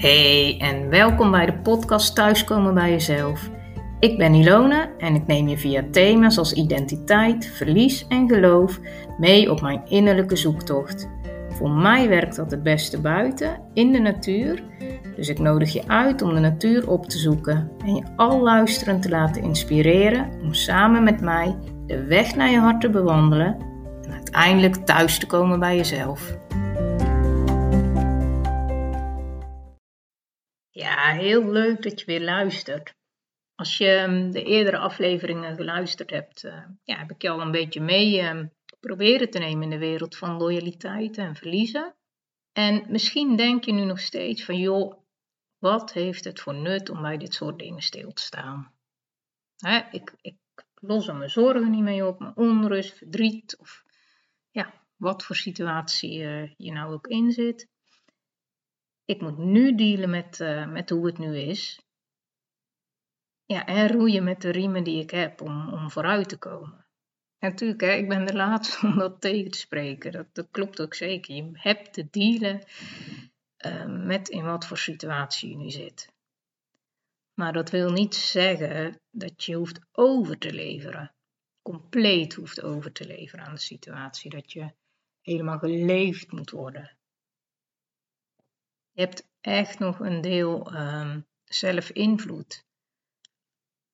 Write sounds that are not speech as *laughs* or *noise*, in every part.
Hey en welkom bij de podcast Thuiskomen bij Jezelf. Ik ben Ilona en ik neem je via thema's als identiteit, verlies en geloof mee op mijn innerlijke zoektocht. Voor mij werkt dat het beste buiten, in de natuur. Dus ik nodig je uit om de natuur op te zoeken en je al luisterend te laten inspireren om samen met mij de weg naar je hart te bewandelen en uiteindelijk thuis te komen bij jezelf. Ja, heel leuk dat je weer luistert. Als je ehm, de eerdere afleveringen geluisterd hebt, uh, ja, heb ik je al een beetje mee uh, proberen te nemen in de wereld van loyaliteit en verliezen. En misschien denk je nu nog steeds van, joh, wat heeft het voor nut om bij dit soort dingen stil te staan? Ik, ik los er mijn zorgen niet mee op, mijn onrust, verdriet of ja, wat voor situatie uh, je nou ook in zit. Ik moet nu dealen met, uh, met hoe het nu is. Ja, en roeien met de riemen die ik heb om, om vooruit te komen. En natuurlijk, hè, ik ben de laatste *laughs* om dat tegen te spreken. Dat, dat klopt ook zeker. Je hebt te dealen uh, met in wat voor situatie je nu zit. Maar dat wil niet zeggen dat je hoeft over te leveren. Compleet hoeft over te leveren aan de situatie. Dat je helemaal geleefd moet worden. Je hebt echt nog een deel um, zelf-invloed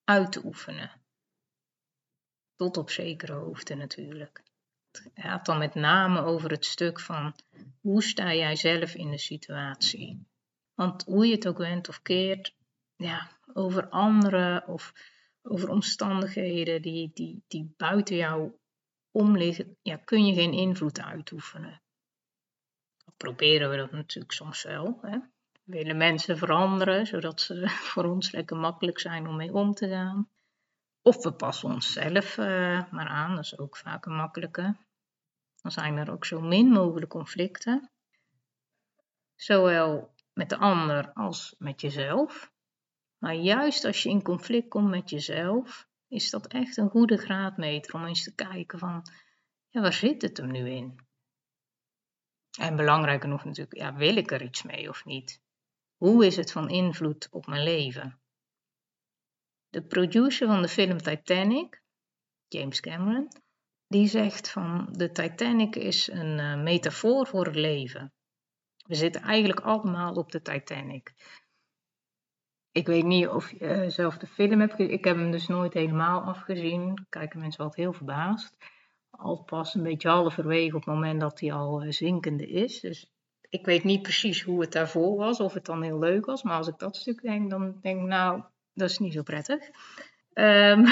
uit te oefenen. Tot op zekere hoogte natuurlijk. Het gaat dan met name over het stuk van hoe sta jij zelf in de situatie. Want hoe je het ook went of keert, ja, over anderen of over omstandigheden die, die, die buiten jou om liggen, ja, kun je geen invloed uitoefenen proberen we dat natuurlijk soms wel. Hè. We willen mensen veranderen, zodat ze *laughs* voor ons lekker makkelijk zijn om mee om te gaan. Of we passen onszelf uh, maar aan, dat is ook vaak een makkelijke. Dan zijn er ook zo min mogelijk conflicten. Zowel met de ander als met jezelf. Maar juist als je in conflict komt met jezelf, is dat echt een goede graadmeter om eens te kijken van, ja, waar zit het hem nu in? En belangrijker nog natuurlijk, ja, wil ik er iets mee of niet? Hoe is het van invloed op mijn leven? De producer van de film Titanic, James Cameron, die zegt van de Titanic is een uh, metafoor voor het leven. We zitten eigenlijk allemaal op de Titanic. Ik weet niet of je uh, zelf de film hebt gezien. Ik heb hem dus nooit helemaal afgezien. Kijken mensen altijd heel verbaasd al pas een beetje halverwege op het moment dat hij al eh, zinkende is. Dus ik weet niet precies hoe het daarvoor was, of het dan heel leuk was. Maar als ik dat stuk denk, dan denk ik, nou, dat is niet zo prettig. Um,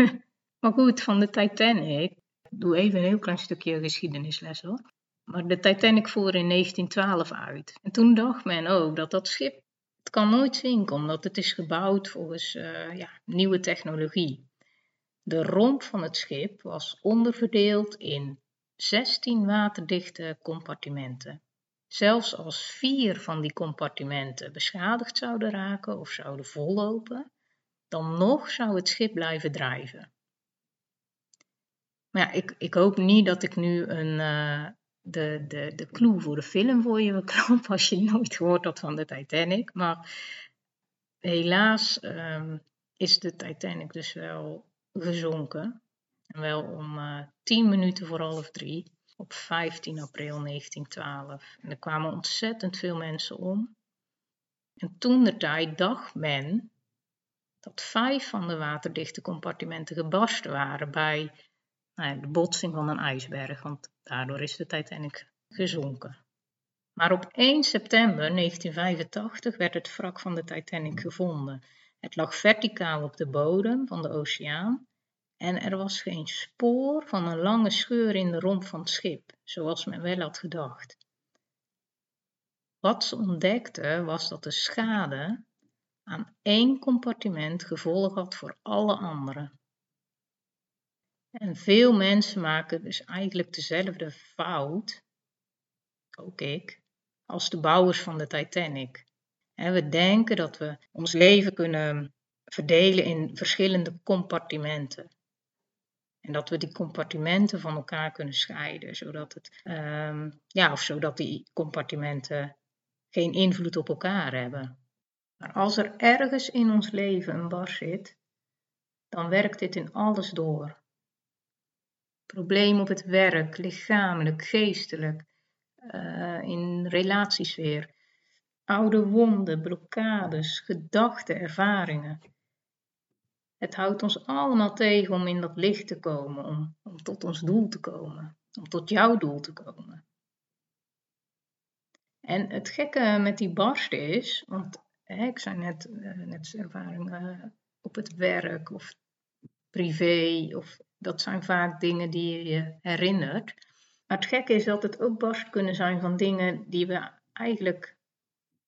*laughs* maar goed, van de Titanic. Ik doe even een heel klein stukje geschiedenisles hoor. Maar de Titanic voer in 1912 uit. En toen dacht men ook dat dat schip, het kan nooit zinken, omdat het is gebouwd volgens uh, ja, nieuwe technologie. De romp van het schip was onderverdeeld in 16 waterdichte compartimenten. Zelfs als vier van die compartimenten beschadigd zouden raken of zouden vollopen, dan nog zou het schip blijven drijven. Maar ja, ik, ik hoop niet dat ik nu een, uh, de, de, de clue voor de film voor je klap *laughs* als je nooit gehoord had van de Titanic. Maar helaas um, is de Titanic dus wel gezonken. En wel om eh, 10 minuten voor half drie op 15 april 1912. En er kwamen ontzettend veel mensen om. En toen de tijd dacht men dat vijf van de waterdichte compartimenten gebarsten waren bij nou, de botsing van een ijsberg, want daardoor is de Titanic gezonken. Maar op 1 september 1985 werd het wrak van de Titanic gevonden. Het lag verticaal op de bodem van de oceaan en er was geen spoor van een lange scheur in de romp van het schip, zoals men wel had gedacht. Wat ze ontdekten was dat de schade aan één compartiment gevolg had voor alle anderen. En veel mensen maken dus eigenlijk dezelfde fout, ook ik, als de bouwers van de Titanic. We denken dat we ons leven kunnen verdelen in verschillende compartimenten. En dat we die compartimenten van elkaar kunnen scheiden, zodat het, um, ja, of zodat die compartimenten geen invloed op elkaar hebben. Maar als er ergens in ons leven een bar zit, dan werkt dit in alles door. Probleem op het werk, lichamelijk, geestelijk, uh, in relatiesfeer, oude wonden, blokkades, gedachten, ervaringen. Het houdt ons allemaal tegen om in dat licht te komen, om, om tot ons doel te komen, om tot jouw doel te komen. En het gekke met die barst is, want hè, ik zei net, uh, net ervaringen op het werk of privé, of dat zijn vaak dingen die je je herinnert. Maar het gekke is dat het ook barst kunnen zijn van dingen die we eigenlijk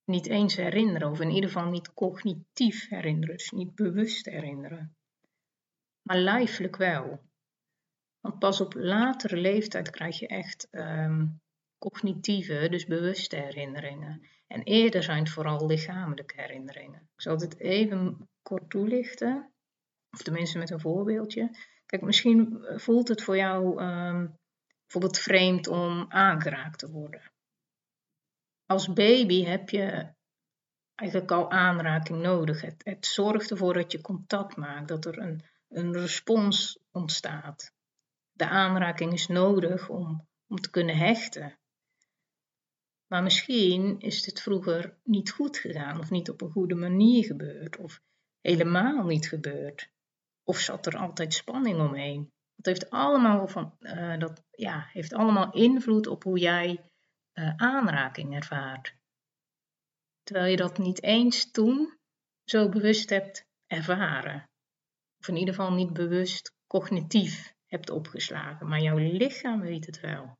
niet eens herinneren, of in ieder geval niet cognitief herinneren, dus niet bewust herinneren. Maar lijfelijk wel. Want pas op latere leeftijd krijg je echt um, cognitieve, dus bewuste herinneringen. En eerder zijn het vooral lichamelijke herinneringen. Ik zal dit even kort toelichten, of tenminste met een voorbeeldje. Kijk, misschien voelt het voor jou um, bijvoorbeeld vreemd om aangeraakt te worden. Als baby heb je eigenlijk al aanraking nodig. Het, het zorgt ervoor dat je contact maakt, dat er een, een respons ontstaat. De aanraking is nodig om, om te kunnen hechten. Maar misschien is dit vroeger niet goed gegaan, of niet op een goede manier gebeurd, of helemaal niet gebeurd. Of zat er altijd spanning omheen. Dat heeft allemaal, van, uh, dat, ja, heeft allemaal invloed op hoe jij uh, aanraking ervaart. Terwijl je dat niet eens toen zo bewust hebt ervaren. Of in ieder geval niet bewust cognitief hebt opgeslagen, maar jouw lichaam weet het wel.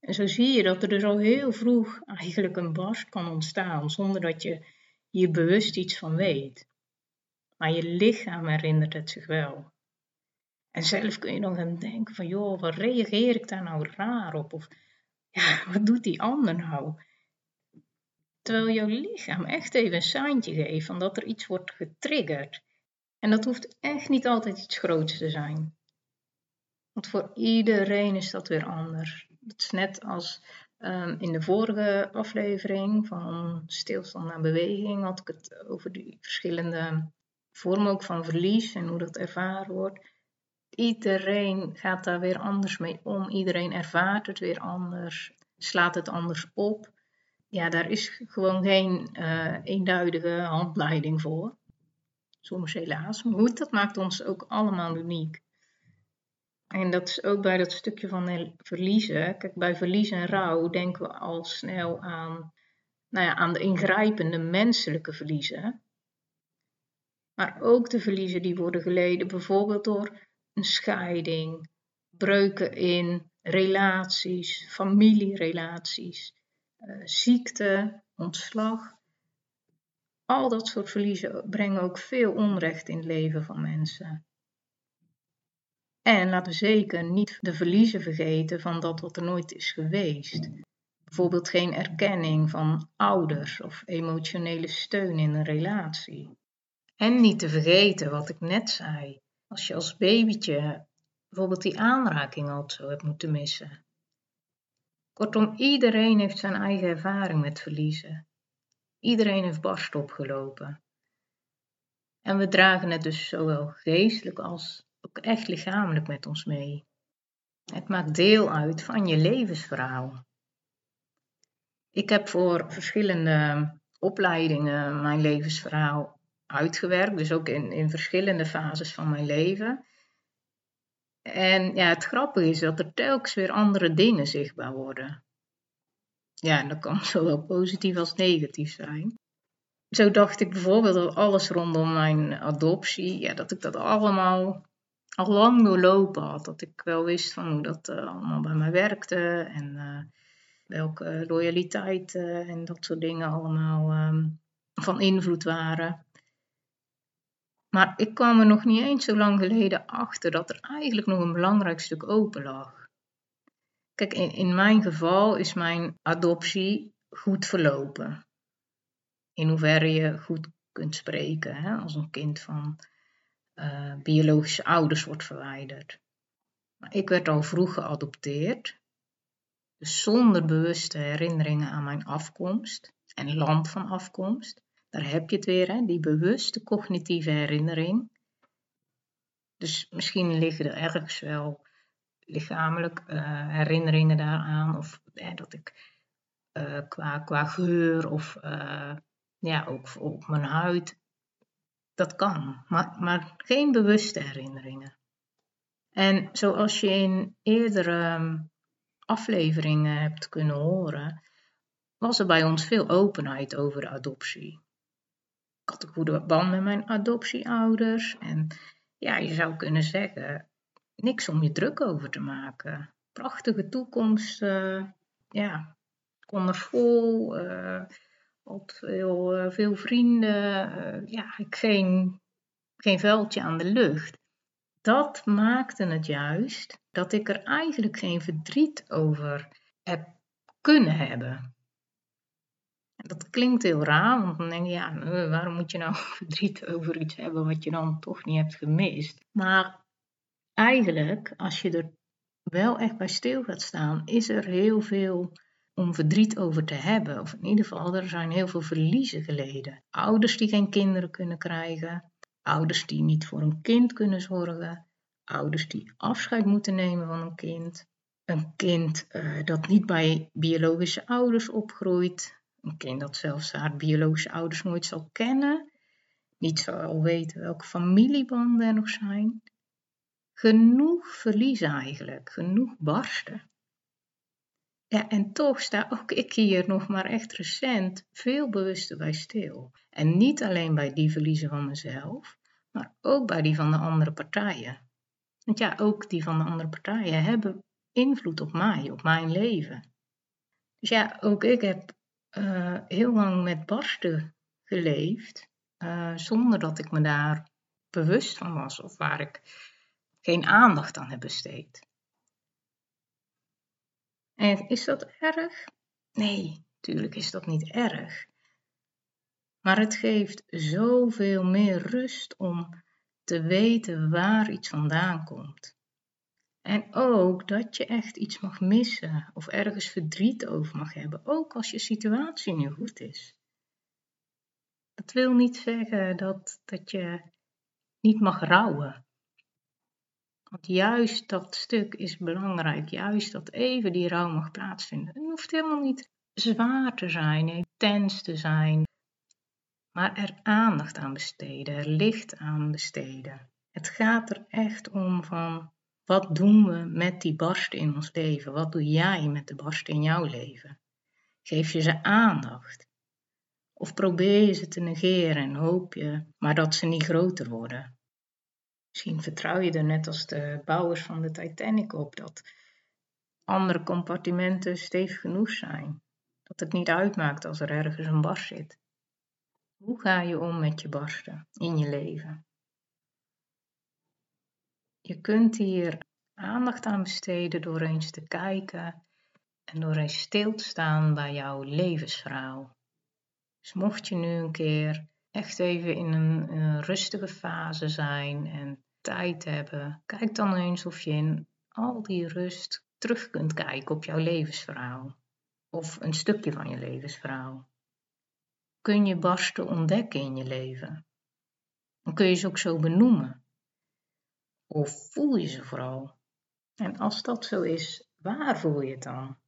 En zo zie je dat er dus al heel vroeg eigenlijk een barst kan ontstaan zonder dat je hier bewust iets van weet. Maar je lichaam herinnert het zich wel. En zelf kun je dan gaan denken van, joh, wat reageer ik daar nou raar op? Of, ja, *laughs* wat doet die ander nou? Terwijl jouw lichaam echt even een seintje geeft van dat er iets wordt getriggerd. En dat hoeft echt niet altijd iets groots te zijn. Want voor iedereen is dat weer anders. Het is net als um, in de vorige aflevering van stilstand naar beweging had ik het over die verschillende vormen ook van verlies en hoe dat ervaren wordt. Iedereen gaat daar weer anders mee om. Iedereen ervaart het weer anders, slaat het anders op. Ja, daar is gewoon geen uh, eenduidige handleiding voor. Soms helaas. Maar goed, dat maakt ons ook allemaal uniek. En dat is ook bij dat stukje van verliezen. Kijk, bij verlies en rouw denken we al snel aan, nou ja, aan de ingrijpende menselijke verliezen. Maar ook de verliezen die worden geleden bijvoorbeeld door een scheiding, breuken in relaties, familierelaties, uh, ziekte, ontslag. Al dat soort verliezen brengen ook veel onrecht in het leven van mensen. En laten we zeker niet de verliezen vergeten van dat wat er nooit is geweest. Bijvoorbeeld geen erkenning van ouders of emotionele steun in een relatie. En niet te vergeten wat ik net zei. Als je als babytje bijvoorbeeld die aanraking al zo hebt moeten missen. Kortom, iedereen heeft zijn eigen ervaring met verliezen. Iedereen heeft barst opgelopen. En we dragen het dus zowel geestelijk als ook echt lichamelijk met ons mee. Het maakt deel uit van je levensverhaal. Ik heb voor verschillende opleidingen mijn levensverhaal uitgewerkt, dus ook in, in verschillende fases van mijn leven. En ja, het grappige is dat er telkens weer andere dingen zichtbaar worden. Ja, en dat kan *laughs* zowel positief als negatief zijn. Zo dacht ik bijvoorbeeld dat alles rondom mijn adoptie, ja, dat ik dat allemaal al lang doorlopen had. Dat ik wel wist van hoe dat uh, allemaal bij mij werkte en uh, welke loyaliteit en dat soort dingen allemaal um, van invloed waren. Maar ik kwam er nog niet eens zo lang geleden achter dat er eigenlijk nog een belangrijk stuk open lag. Kijk, in, mijn geval is mijn adoptie goed verlopen. In hoeverre je goed kunt spreken hè, als een kind van uh, biologische ouders wordt verwijderd. Maar ik werd al vroeg geadopteerd. Dus zonder bewuste herinneringen aan mijn afkomst en land van afkomst. Daar heb je het weer, hè? die bewuste cognitieve herinnering. Dus misschien liggen er ergens wel lichamelijk uh, herinneringen daaraan. Of dat ik uh, qua, qua geur of uh, ja, ook op mijn huid. Dat kan, maar, maar geen bewuste herinneringen. En zoals je in eerdere ehm, afleveringen hebt kunnen horen, was er bij ons veel openheid over de adoptie. Ik had een goede band met mijn adoptieouders en ja, je zou kunnen zeggen, niks om je druk over te maken. Prachtige toekomst, uh, ja, kon er vol, uh, had veel, uh, veel vrienden, ja, geen, geen vuiltje aan de lucht. Dat maakte het juist dat ik er eigenlijk geen verdriet over heb kunnen hebben. Dat klinkt heel raar, want dan denk je, ja, waarom moet je nou *laughs* verdriet over iets hebben wat je dan toch niet hebt gemist? Maar eigenlijk, als je er wel echt bij stil gaat staan, is er heel veel om verdriet over te hebben. Of in ieder geval, er zijn heel veel verliezen geleden. Ouders die geen kinderen kunnen krijgen, ouders die niet voor een kind kunnen zorgen, ouders die afscheid moeten nemen van een kind, een kind uh, dat niet bij biologische ouders opgroeit, een kind dat zelfs haar biologische ouders nooit zal kennen, niet zal weten welke familiebanden er nog zijn. Genoeg verlies eigenlijk, genoeg barsten. Ja, en toch sta ook ik hier nog maar echt recent veel bewuster bij stil. En niet alleen bij die verliezen van mezelf, maar ook bij die van de andere partijen. Want ja, ook die van de andere partijen hebben invloed op mij, op mijn leven. Dus ja, ook ik heb uh, heel lang met barsten geleefd, uh, zonder dat ik me daar bewust van was of waar ik geen aandacht aan heb besteed. En is dat erg? Nee, natuurlijk is dat niet erg. Maar het geeft zoveel meer rust om te weten waar iets vandaan komt. En ook dat je echt iets mag missen of ergens verdriet over mag hebben, ook als je situatie nu goed is. Dat wil niet zeggen dat, dat je niet mag rouwen. Want juist dat stuk is belangrijk, juist dat even die rouw mag plaatsvinden. Het hoeft helemaal niet zwaar te zijn, intens te zijn, maar er aandacht aan besteden, er licht aan besteden. Het gaat er echt om van wat doen we met die barsten in ons leven? Wat doe jij met de barsten in jouw leven? Geef je ze aandacht? Of probeer je ze te negeren en hoop je maar dat ze niet groter worden? Misschien vertrouw je er net als de bouwers van de Titanic op dat andere compartimenten stevig genoeg zijn. Dat het niet uitmaakt als er ergens een barst zit. Hoe ga je om met je barsten in je leven? Je kunt hier aandacht aan besteden door eens te kijken en door eens stil te staan bij jouw levensverhaal. Dus mocht je nu een keer echt even in een, rustige fase zijn en tijd hebben, kijk dan eens of je in al die rust terug kunt kijken op jouw levensverhaal of een stukje van je levensverhaal. Kun je barsten ontdekken in je leven? Dan kun je ze ook zo benoemen. Of voel je ze vooral? En als dat zo is, waar voel je het dan?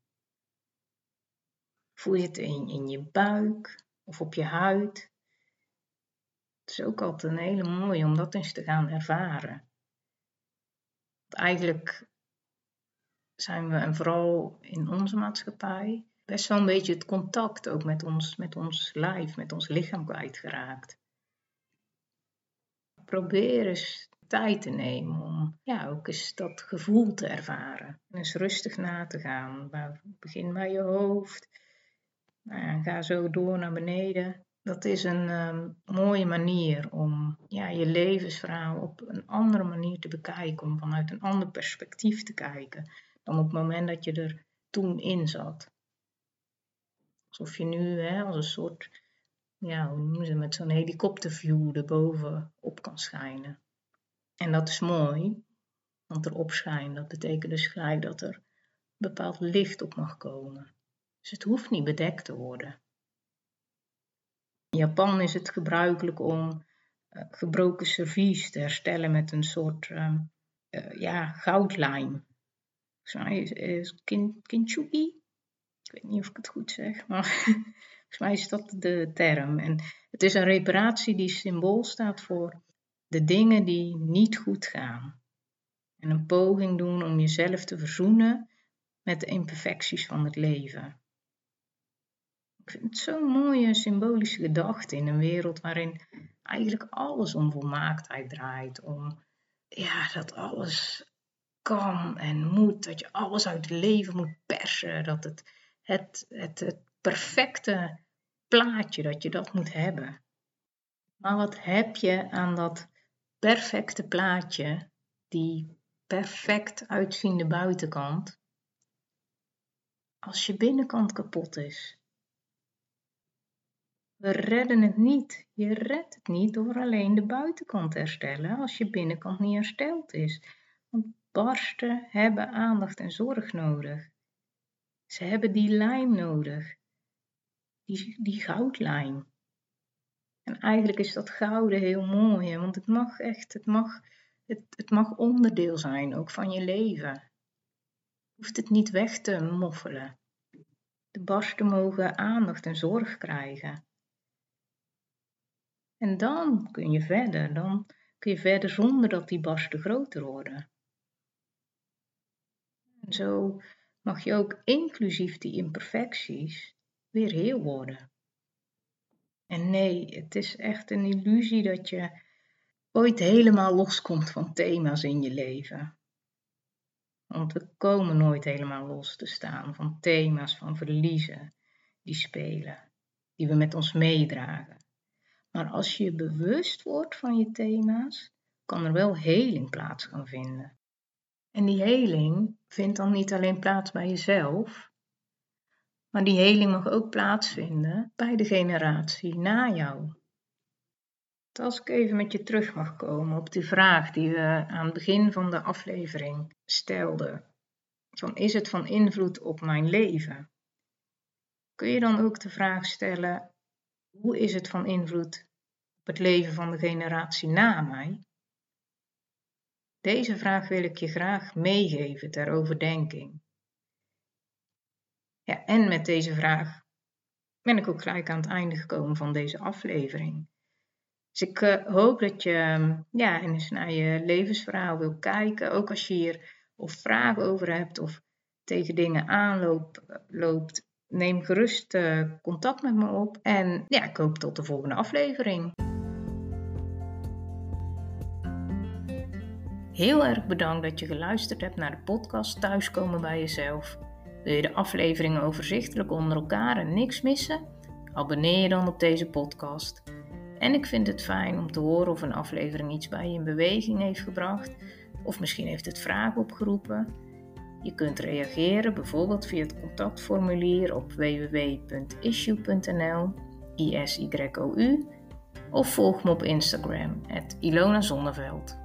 Voel je het in, in je buik of op je huid? Het is ook altijd een hele mooie om dat eens te gaan ervaren. Want eigenlijk zijn we, en vooral in onze maatschappij, best wel een beetje het contact ook met ons, met ons lijf, met ons lichaam kwijtgeraakt. Probeer eens tijd te nemen om ja, ook eens dat gevoel te ervaren. En eens rustig na te gaan. Begin bij je hoofd. Nou, ga zo door naar beneden. Dat is een um, mooie manier om ja, je levensverhaal op een andere manier te bekijken. Om vanuit een ander perspectief te kijken dan op het moment dat je er toen in zat. Alsof je nu hè, als een soort, ja, hoe noemen ze met zo'n helikopterview erboven op kan schijnen. En dat is mooi, want erop schijnen, dat betekent dus gelijk dat er bepaald licht op mag komen. Dus het hoeft niet bedekt te worden. In Japan is het gebruikelijk om uh, gebroken servies te herstellen met een soort uh, uh, ja, goudlijm. Volgens mij is, is kin, kintsugi. Ik weet niet of ik het goed zeg, maar *laughs* volgens mij is dat de term. En het is een reparatie die symbool staat voor de dingen die niet goed gaan. En een poging doen om jezelf te verzoenen met de imperfecties van het leven. Ik vind het zo'n mooie symbolische gedachte in een wereld waarin eigenlijk alles om volmaaktheid draait. Om ja, dat alles kan en moet, dat je alles uit het leven moet persen, dat het, het, het, het perfecte plaatje, dat je dat moet hebben. Maar wat heb je aan dat perfecte plaatje, die perfect uitziende buitenkant, als je binnenkant kapot is? We redden het niet. Je redt het niet door alleen de buitenkant te herstellen als je binnenkant niet hersteld is. Want barsten hebben aandacht en zorg nodig. Ze hebben die lijm nodig. Die, die goudlijm. En eigenlijk is dat gouden heel mooi, want het mag echt, het mag, het, het mag onderdeel zijn ook van je leven. Je hoeft het niet weg te moffelen. De barsten mogen aandacht en zorg krijgen. En dan kun je verder, dan kun je verder zonder dat die barsten groter worden. En zo mag je ook inclusief die imperfecties weer heel worden. En nee, het is echt een illusie dat je ooit helemaal loskomt van thema's in je leven. Want we komen nooit helemaal los te staan van thema's van verliezen die spelen, die we met ons meedragen. Maar als je bewust wordt van je thema's, kan er wel heling plaats gaan vinden. En die heling vindt dan niet alleen plaats bij jezelf, maar die heling mag ook plaatsvinden bij de generatie na jou. Als ik even met je terug mag komen op die vraag die we aan het begin van de aflevering stelden: van is het van invloed op mijn leven? Kun je dan ook de vraag stellen: hoe is het van invloed op het leven van de generatie na mij? Deze vraag wil ik je graag meegeven ter overdenking. En met deze vraag ben ik ook gelijk aan het einde gekomen van deze aflevering. Dus ik uh, hoop dat je um, ja, eens naar je levensverhaal wil kijken. Ook als je hier of vragen over hebt of tegen dingen aanloopt, neem gerust uh, contact met me op. En ja, ik hoop tot de volgende aflevering. Heel erg bedankt dat je geluisterd hebt naar de podcast Thuiskomen bij jezelf. Wil je de afleveringen overzichtelijk onder elkaar en niks missen? Abonneer je dan op deze podcast. En ik vind het fijn om te horen of een aflevering iets bij je in beweging heeft gebracht, of misschien heeft het vragen opgeroepen. Je kunt reageren bijvoorbeeld via het contactformulier op www.issue.nl, ISYOU, of volg me op Instagram, Ilona Zonneveld.